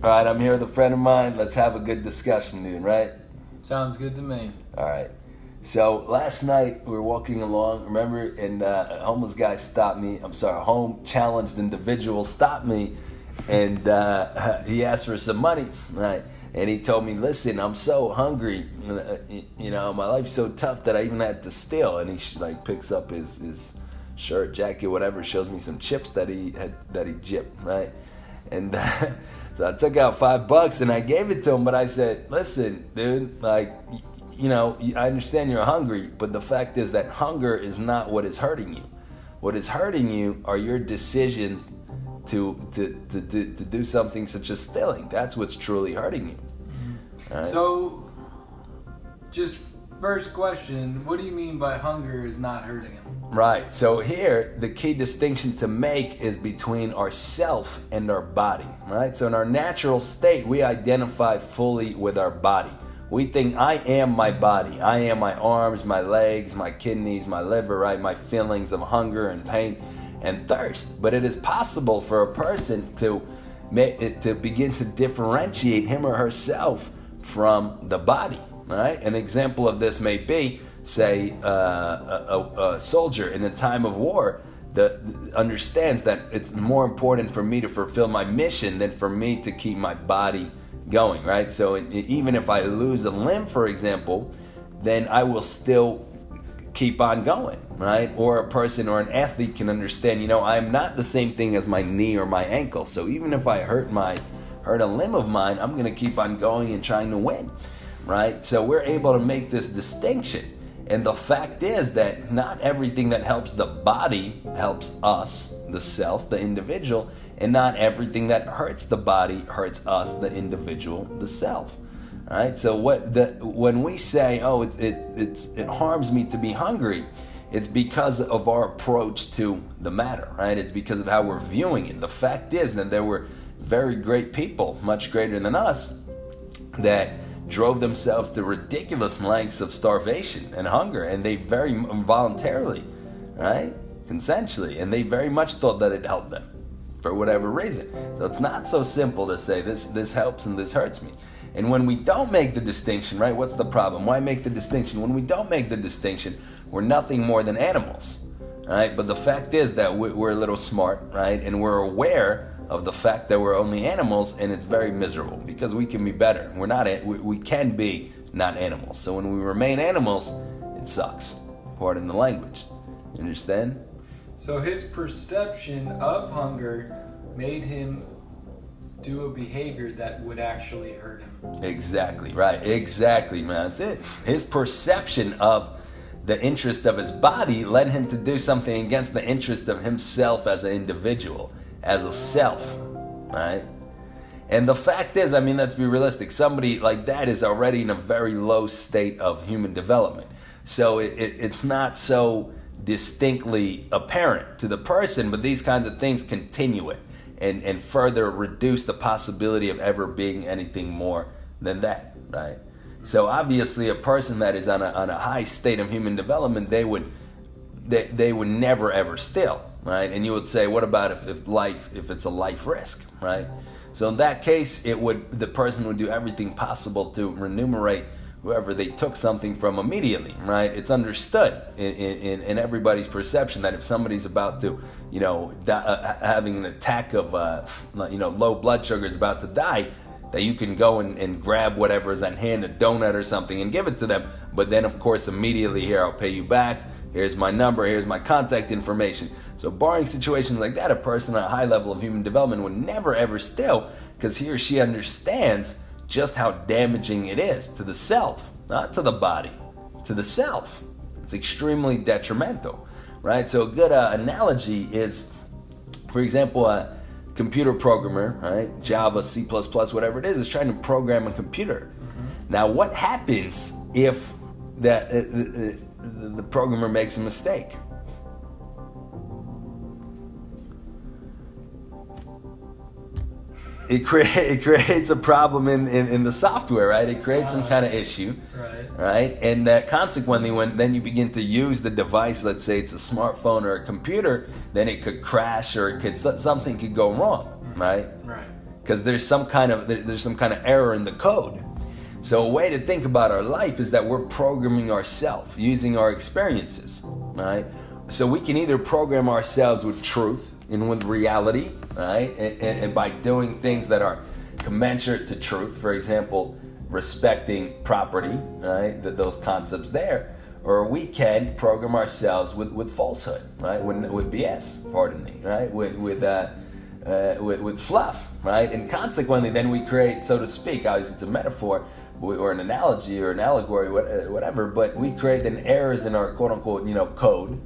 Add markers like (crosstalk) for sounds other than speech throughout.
All right, I'm here with a friend of mine. Let's have a good discussion, dude. Right? Sounds good to me. All right. So last night we were walking along, remember, and uh, a homeless guy stopped me. I'm sorry, a home challenged individual stopped me, and uh, (laughs) he asked for some money, right? And he told me, "Listen, I'm so hungry. You know, my life's so tough that I even had to steal." And he like picks up his his shirt, jacket, whatever, shows me some chips that he had that he jipped, right? And (laughs) uh, so I took out five bucks and I gave it to him, but I said, "Listen, dude, like." you know, I understand you're hungry, but the fact is that hunger is not what is hurting you. What is hurting you are your decisions to to, to, to, to do something such as stealing. That's what's truly hurting you. Right? So, just first question what do you mean by hunger is not hurting him? Right. So, here, the key distinction to make is between our self and our body. Right. So, in our natural state, we identify fully with our body. We think I am my body. I am my arms, my legs, my kidneys, my liver, right? My feelings of hunger and pain and thirst. But it is possible for a person to to begin to differentiate him or herself from the body. Right? An example of this may be, say, uh, a, a, soldier in a time of war that understands that it's more important for me to fulfill my mission than for me to keep my body going, right? So even if I lose a limb, for example, then I will still keep on going, right? Or a person or an athlete can understand, you know, I'm not the same thing as my knee or my ankle. So even if I hurt my hurt a limb of mine, I'm going to keep on going and trying to win, right? So we're able to make this distinction. And the fact is that not everything that helps the body helps us, the self, the individual, and not everything that hurts the body hurts us, the individual, the self. All right. So what the when we say, "Oh, it it it harms me to be hungry," it's because of our approach to the matter, right? It's because of how we're viewing it. The fact is that there were very great people, much greater than us, that drove themselves to ridiculous lengths of starvation and hunger, and they very voluntarily, right, consensually, and they very much thought that it helped them for whatever reason. So it's not so simple to say this this helps and this hurts me. And when we don't make the distinction, right, what's the problem? Why make the distinction? When we don't make the distinction, we're nothing more than animals, right? But the fact is that we're a little smart, right, and we're aware of the fact that we're only animals, and it's very miserable because we can be better. We're not. We, we can be not animals. So when we remain animals, it sucks. Pardon the language. You understand? So his perception of hunger made him do a behavior that would actually hurt him. Exactly, right. Exactly, man. That's it. His perception of the interest of his body led him to do something against the interest of himself as an individual as a self, right? And the fact is, I mean, let's be realistic. Somebody like that is already in a very low state of human development. So it, it, it's not so distinctly apparent to the person, but these kinds of things continue it and, and further reduce the possibility of ever being anything more than that, right? So obviously, a person that is on a, on a high state of human development, they would they, they would never ever steal right? And you would say, what about if, if life, if it's a life risk, right? So in that case, it would the person would do everything possible to remunerate whoever they took something from immediately, right? It's understood in, in, in everybody's perception that if somebody's about to, you know, die, uh, having an attack of, uh, you know, low blood sugar is about to die, that you can go and, and grab whatever is at hand, a donut or something, and give it to them. But then, of course, immediately here, I'll pay you back. Here's my number. Here's my contact information. So, barring situations like that, a person at a high level of human development would never ever steal because he or she understands just how damaging it is to the self, not to the body, to the self. It's extremely detrimental, right? So, a good uh, analogy is, for example, a computer programmer, right? Java, C, whatever it is, is trying to program a computer. Mm-hmm. Now, what happens if that uh, uh, the programmer makes a mistake? It, crea- (laughs) it creates a problem in, in, in, the software, right? It creates some kind of issue, right? Right, and that consequently, when then you begin to use the device, let's say it's a smartphone or a computer, then it could crash or it could something could go wrong, mm. right? Right. because there's some kind of there's some kind of error in the code. So a way to think about our life is that we're programming ourselves using our experiences, right? So we can either program ourselves with truth and with reality, right? And, and, by doing things that are commensurate to truth, for example, respecting property, right? That those concepts there, or we can program ourselves with, with falsehood, right? With, with BS, pardon me, right? With with, uh, uh, with with fluff, right? And consequently, then we create, so to speak, obviously it's a metaphor or an analogy or an allegory, whatever. But we create then errors in our quote unquote, you know, code,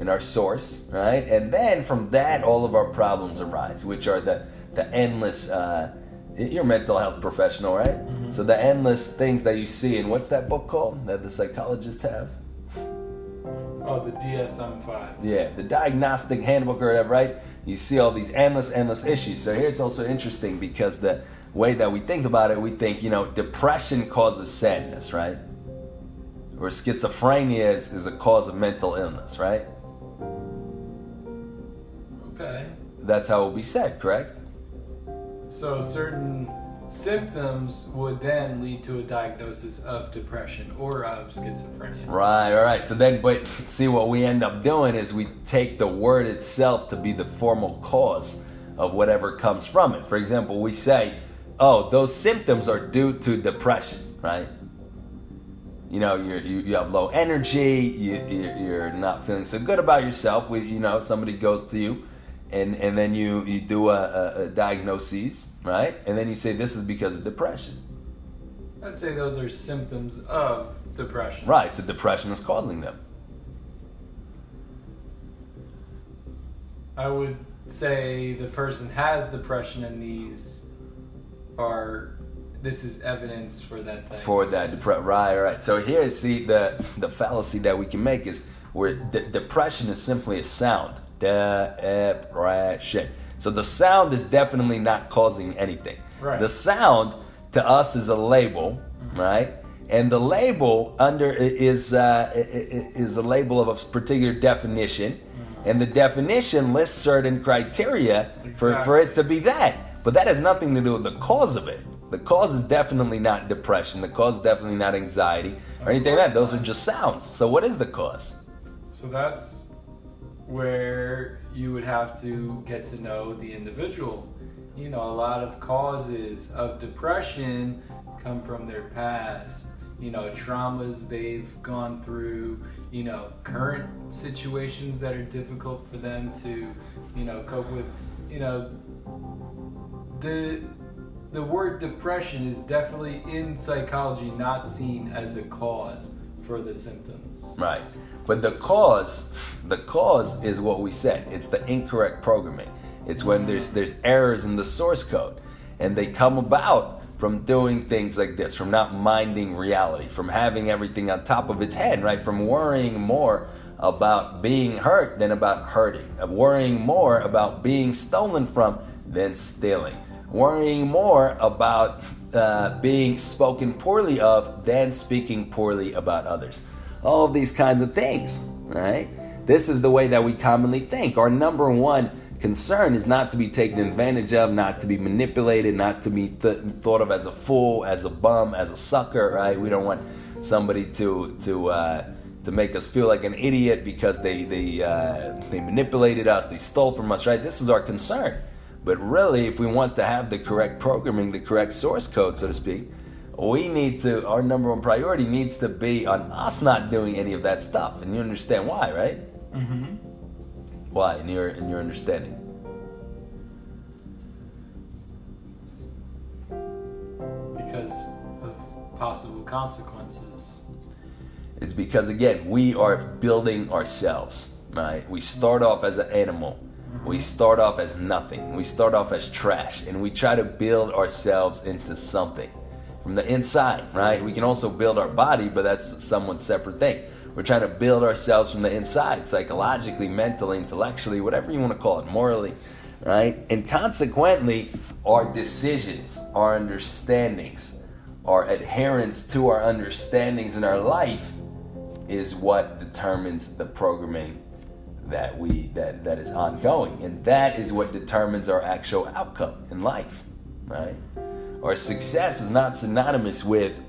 in our source, right? And then from that, all of our problems arise, which are the the endless. Uh, you're a mental health professional, right? Mm-hmm. So the endless things that you see, and what's that book called that the psychologists have? Oh, the DSM-5. Yeah, the diagnostic handbook or whatever, right? You see all these endless, endless issues. So here it's also interesting because the way that we think about it, we think, you know, depression causes sadness, right? Or schizophrenia is, is a cause of mental illness, right? That's how it will be said, correct? So certain symptoms would then lead to a diagnosis of depression or of schizophrenia. Right, all right. So then, but (laughs) see, what we end up doing is we take the word itself to be the formal cause of whatever comes from it. For example, we say, oh, those symptoms are due to depression, right? You know, you're, you, you have low energy, you, you're not feeling so good about yourself. We, you know, somebody goes to you and and then you you do a, a, a diagnosis, right? And then you say this is because of depression. I'd say those are symptoms of depression. Right. So depression is causing them. I would say the person has depression, and these are this is evidence for that type for that depression right right so here see the the fallacy that we can make is where de- depression is simply a sound depression. So the sound is definitely not causing anything. Right. The sound to us is a label, mm-hmm. right? And the label under is uh, is a label of a particular definition, mm-hmm. and the definition lists certain criteria exactly. for, for it to be that. But that has nothing to do with the cause of it. The cause is definitely not depression. The cause is definitely not anxiety or anything like that. Those are just sounds. So what is the cause? So that's where you would have to get to know the individual. You know, a lot of causes of depression come from their past, you know, traumas they've gone through, you know, current situations that are difficult for them to, you know, cope with. You know, the the word depression is definitely in psychology not seen as a cause for the symptoms. Right. But the cause, the cause is what we said. It's the incorrect programming. It's when there's there's errors in the source code, and they come about from doing things like this, from not minding reality, from having everything on top of its head, right? From worrying more about being hurt than about hurting, worrying more about being stolen from than stealing, worrying more about uh, being spoken poorly of than speaking poorly about others all of these kinds of things, right? This is the way that we commonly think. Our number one concern is not to be taken advantage of, not to be manipulated, not to be th- thought of as a fool, as a bum, as a sucker, right? We don't want somebody to to uh, to make us feel like an idiot because they they uh, they manipulated us, they stole from us, right? This is our concern. But really, if we want to have the correct programming, the correct source code, so to speak, we need to our number one priority needs to be on us not doing any of that stuff. And you understand why right? Mm-hmm. why in your in your understanding? Because of possible consequences. It's because again we are building ourselves right? We start off as an animal. Mm-hmm. we start off as nothing. We start off as trash. And we try to build ourselves into something from the inside, right? We can also build our body, but that's somewhat separate thing. We're trying to build ourselves from the inside, psychologically, mentally, intellectually, whatever you want to call it, morally, right? And consequently, our decisions, our understandings, our adherence to our understandings in our life is what determines the programming that we that that is ongoing and that is what determines our actual outcome in life right? Or success is not synonymous with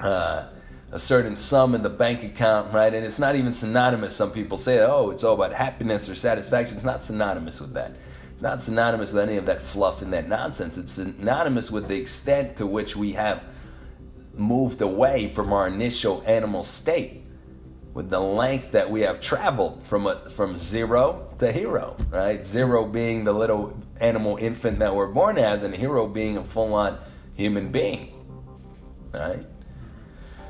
uh, a certain sum in the bank account, right? And it's not even synonymous. Some people say, oh, it's all about happiness or satisfaction. It's not synonymous with that. It's not synonymous with any of that fluff and that nonsense. It's synonymous with the extent to which we have moved away from our initial animal state, with the length that we have traveled from a, from zero to hero, right? Zero being the little animal infant that we're born as, and hero being a full-on human being, right?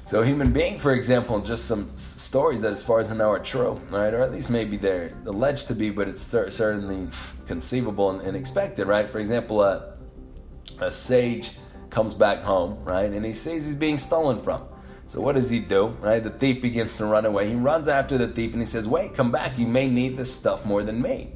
So, human being, for example, just some stories that, as far as I know, are true, right? Or at least maybe they're alleged to be, but it's certainly conceivable and, expected, right? For example, a, a sage comes back home, right? And he sees he's being stolen from. So what does he do? Right? The thief begins to run away. He runs after the thief and he says, "Wait, come back. You may need this stuff more than me."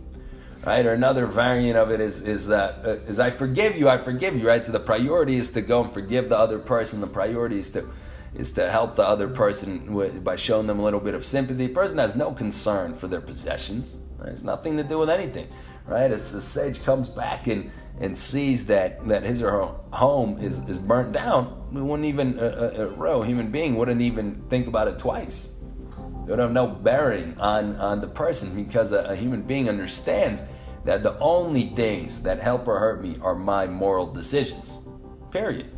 Right? Or another variant of it is is uh, is I forgive you. I forgive you. Right? So the priority is to go and forgive the other person. The priority is to is to help the other person with, by showing them a little bit of sympathy. The person has no concern for their possessions. Right? It's nothing to do with anything. Right? As the sage comes back and and sees that, that his or her home is, is burnt down, we wouldn't even, a, a, real human being wouldn't even think about it twice. It would have no bearing on, on the person because a, a human being understands that the only things that help or hurt me are my moral decisions. Period.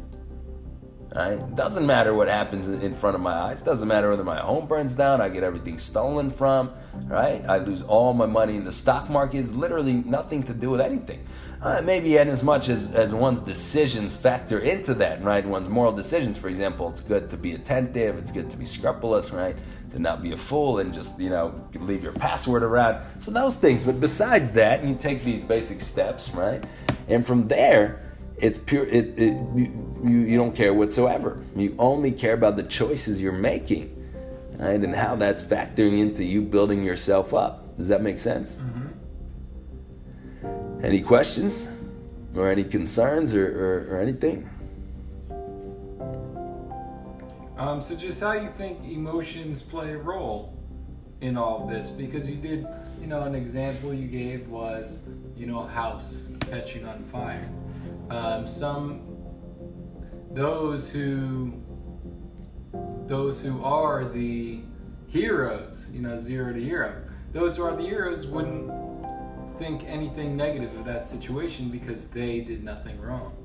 Right? It doesn't matter what happens in front of my eyes. Doesn't matter whether my home burns down, I get everything stolen from, right? I lose all my money in the stock market. It's literally nothing to do with anything. Uh, maybe in as much as, as one's decisions factor into that, right? One's moral decisions, for example, it's good to be attentive, it's good to be scrupulous, right? To not be a fool and just, you know, leave your password around. So those things. But besides that, you take these basic steps, right? And from there, it's pure it, it you don't care whatsoever. You only care about the choices you're making right? And how that's factoring into you building yourself up. Does that make sense? Mm-hmm. any questions or any concerns or, or, or anything? Um, so just how you think emotions play a role in all of this because you did you know an example you gave was you know a house catching on fire. Um, some those who those who are the heroes, you know, zero to hero. Those who are the heroes wouldn't think anything negative of that situation because they did nothing wrong.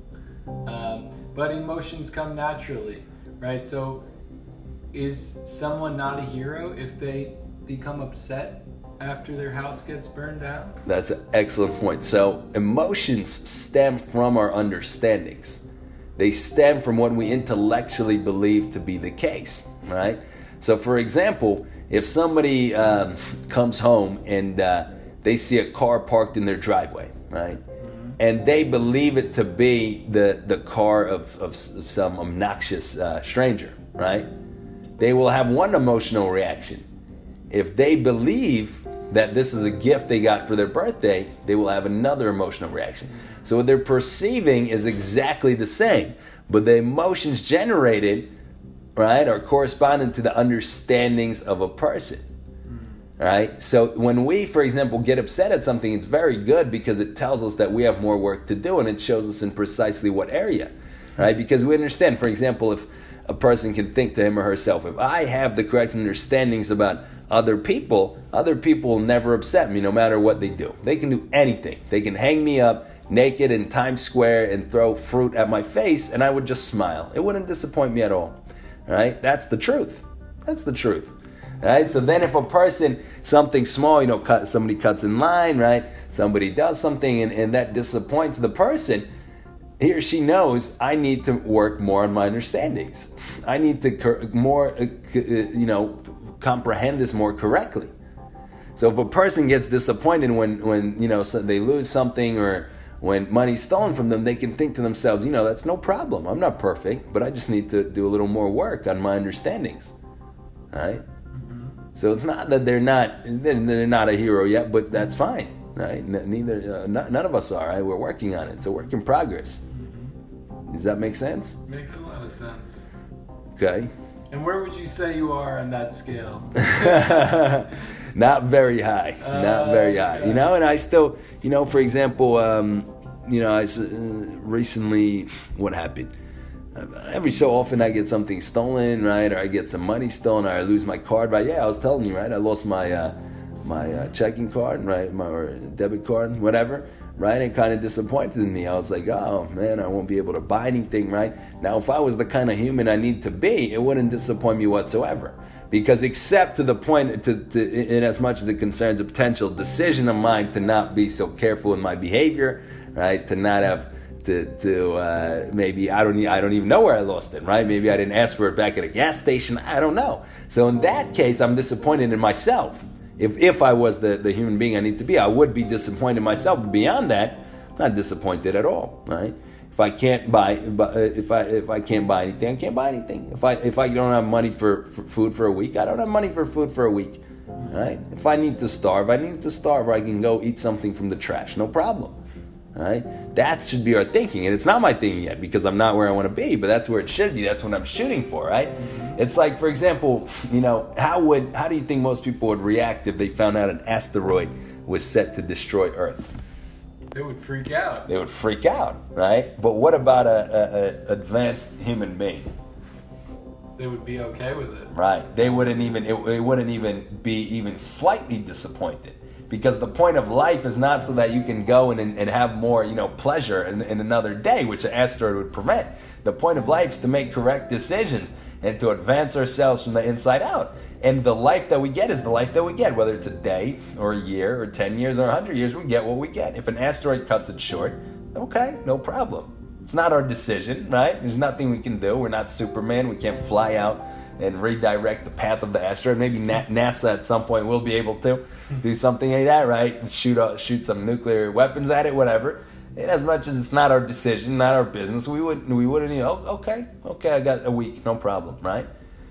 Um, but emotions come naturally, right? So, is someone not a hero if they become upset after their house gets burned down? That's an excellent point. So, emotions stem from our understandings, they stem from what we intellectually believe to be the case, right? So, for example, if somebody um, comes home and uh, they see a car parked in their driveway, right? Mm-hmm. And they believe it to be the, the car of, of, of some obnoxious uh, stranger, right? They will have one emotional reaction if they believe that this is a gift they got for their birthday, they will have another emotional reaction. So what they're perceiving is exactly the same, but the emotions generated, right, are corresponding to the understandings of a person. Right? So when we, for example, get upset at something, it's very good because it tells us that we have more work to do and it shows us in precisely what area. Right? Because we understand, for example, if a person can think to him or herself, if I have the correct understandings about other people, other people will never upset me no matter what they do. They can do anything. They can hang me up naked in Times Square and throw fruit at my face, and I would just smile. It wouldn't disappoint me at all. Right? That's the truth. That's the truth. Right? So then, if a person, something small, you know, cut, somebody cuts in line, right? Somebody does something and, and that disappoints the person, he or she knows I need to work more on my understandings. I need to more, uh, uh, you know, comprehend this more correctly. So if a person gets disappointed when, when you know so they lose something or when money's stolen from them, they can think to themselves, you know, that's no problem. I'm not perfect, but I just need to do a little more work on my understandings. Right? Mm-hmm. So it's not that they're not they're not a hero yet, but that's fine. Right? Neither uh, none of us are. Right? We're working on it. It's a work in progress. Mm-hmm. Does that make sense? Makes a lot of sense. Okay. And where would you say you are on that scale? (laughs) not very high. Uh, not very high. You know, and I still, you know, for example, um, you know, I uh, recently what happened. Uh, every so often I get something stolen, right? Or I get some money stolen, or I lose my card. Right? Yeah, I was telling you, right? I lost my uh, my uh, checking card, right? My or debit card, whatever, right? It kind of disappointed me. I was like, oh man, I won't be able to buy anything, right? Now, if I was the kind of human I need to be, it wouldn't disappoint me whatsoever. Because except to the point, to, to in as much as it concerns a potential decision of mine to not be so careful in my behavior, right? To not have to, to uh, maybe I don't I don't even know where I lost it, right? Maybe I didn't ask for it back at a gas station. I don't know. So in that case, I'm disappointed in myself. If if I was the, the human being I need to be, I would be disappointed myself. But beyond that, I'm not disappointed at all, right? If I can't buy, uh, if I if I can't buy anything, I can't buy anything. If I if I don't have money for, for food for a week, I don't have money for food for a week. Right? If I need to starve, I need to starve, I can go eat something from the trash. No problem. Right? That should be our thinking. And it's not my thinking yet because I'm not where I want to be, but that's where it should be. That's what I'm shooting for, right? It's like, for example, you know, how would how do you think most people would react if they found out an asteroid was set to destroy Earth? They would freak out. They would freak out, right? But what about a, a, a advanced human being? They would be okay with it. Right. They wouldn't even it, it wouldn't even be even slightly disappointed because the point of life is not so that you can go and, and have more you know pleasure in, in another day which an asteroid would prevent the point of life is to make correct decisions and to advance ourselves from the inside out and the life that we get is the life that we get whether it's a day or a year or 10 years or 100 years we get what we get if an asteroid cuts it short okay no problem it's not our decision right there's nothing we can do we're not superman we can't fly out and redirect the path of the asteroid. Maybe NASA at some point will be able to do something like that, right? Shoot shoot some nuclear weapons at it, whatever. As much as it's not our decision, not our business, we wouldn't. we wouldn't. You know, oh, okay, okay, I got a week, no problem, right?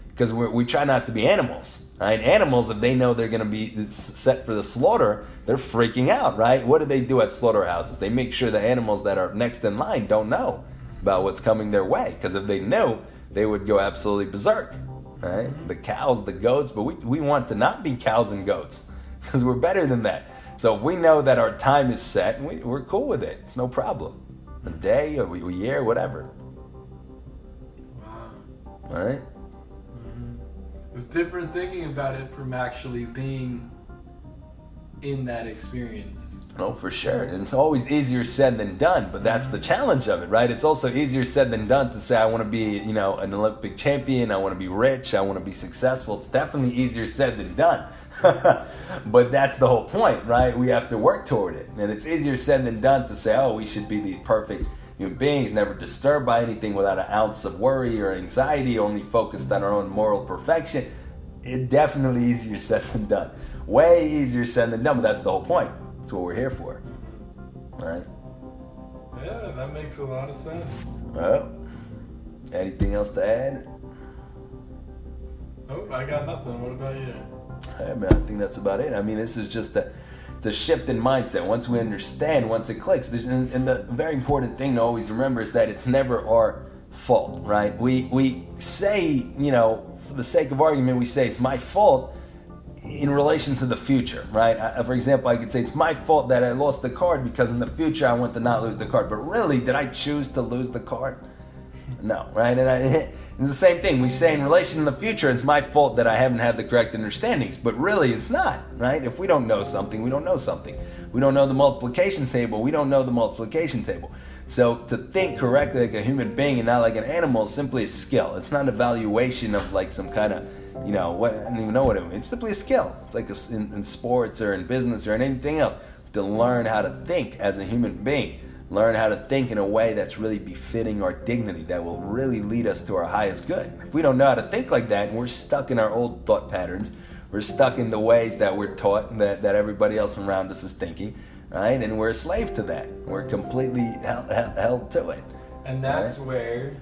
Because we we try not to be animals, right? Animals, if they know they're going to be set for the slaughter, they're freaking out, right? What do they do at slaughterhouses? They make sure the animals that are next in line don't know about what's coming their way, because if they knew, they would go absolutely berserk right? The cows, the goats, but we, we want to not be cows and goats because we're better than that. So if we know that our time is set, we, we're cool with it. It's no problem. A day, a, a year, whatever. Wow. All right? mm-hmm. It's different thinking about it from actually being in that experience. No, for sure. And it's always easier said than done, but that's the challenge of it, right? It's also easier said than done to say, I want to be, you know, an Olympic champion, I want to be rich, I want to be successful. It's definitely easier said than done. (laughs) but that's the whole point, right? We have to work toward it. And it's easier said than done to say, oh, we should be these perfect human beings, never disturbed by anything without an ounce of worry or anxiety, only focused on our own moral perfection. It definitely easier said than done. Way easier said than done, but that's the whole point. That's what we're here for. Right? Yeah, that makes a lot of sense. Well, anything else to add? Oh, I got nothing. What about you? I mean, I think that's about it. I mean, this is just a, it's a shift in mindset. Once we understand, once it clicks, and, and the very important thing to always remember is that it's never our fault, right? We we say, you know, for the sake of argument, we say it's my fault in relation to the future, right? I, for example, I could say it's my fault that I lost the card because in the future I want to not lose the card. But really, did I choose to lose the card? No, right? And I, it's the same thing. We say in relation to the future, it's my fault that I haven't had the correct understandings. But really, it's not, right? If we don't know something, we don't know something. We don't know the multiplication table, we don't know the multiplication table. So to think correctly like a human being and not like an animal is simply a skill. It's not an evaluation of like some kind of you know, what, I don't even know what it means. It's simply a skill. It's like a, in, in sports or in business or in anything else to learn how to think as a human being. Learn how to think in a way that's really befitting our dignity, that will really lead us to our highest good. If we don't know how to think like that and we're stuck in our old thought patterns, we're stuck in the ways that we're taught and that, that everybody else around us is thinking, right? And we're a slave to that. We're completely held, held to it. And that's right? where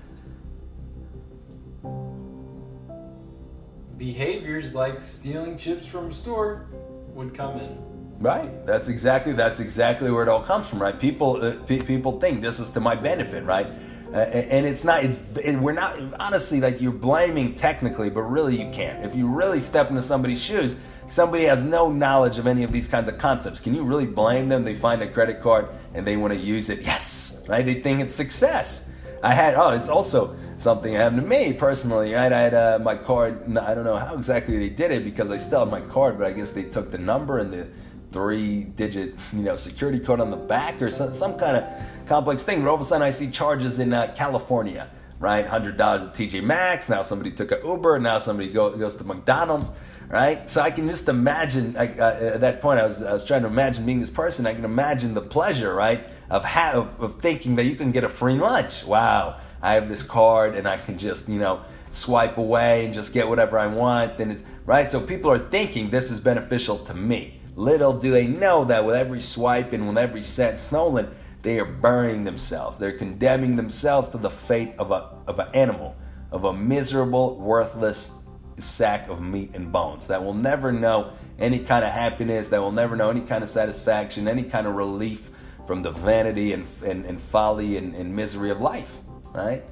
behaviors like stealing chips from a store would come in. Right. That's exactly that's exactly where it all comes from, right? People uh, pe- people think this is to my benefit, right? Uh, and it's not. It's it, we're not honestly like you're blaming technically, but really you can't. If you really step into somebody's shoes, Somebody has no knowledge of any of these kinds of concepts. Can you really blame them? They find a credit card and they want to use it. Yes, right? They think it's success. I had, oh, it's also something that happened to me personally, right? I had uh, my card, I don't know how exactly they did it because I still have my card, but I guess they took the number and the three digit, (laughs) you know, security code on the back or some, some kind of complex thing. But all of a sudden I see charges in uh, California, right? $100 at TJ Maxx. Now somebody took an Uber. Now somebody go, goes to McDonald's, right? So I can just imagine, like, uh, at that point, I was, I was trying to imagine being this person. I can imagine the pleasure, right? Of, ha- of, of thinking that you can get a free lunch. Wow. I have this card and I can just, you know, swipe away and just get whatever I want. Then it's right. So people are thinking this is beneficial to me. Little do they know that with every swipe and with every cent stolen, they are burying themselves. They're condemning themselves to the fate of a of an animal, of a miserable, worthless sack of meat and bones that will never know any kind of happiness, that will never know any kind of satisfaction, any kind of relief from the vanity and, and, and folly and, and misery of life, right?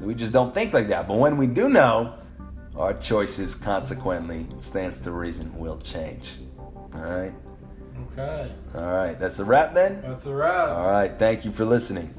We just don't think like that. But when we do know, our choices consequently, stands to reason, will change. All right. Okay. All right. That's a wrap then? That's a wrap. All right. Thank you for listening.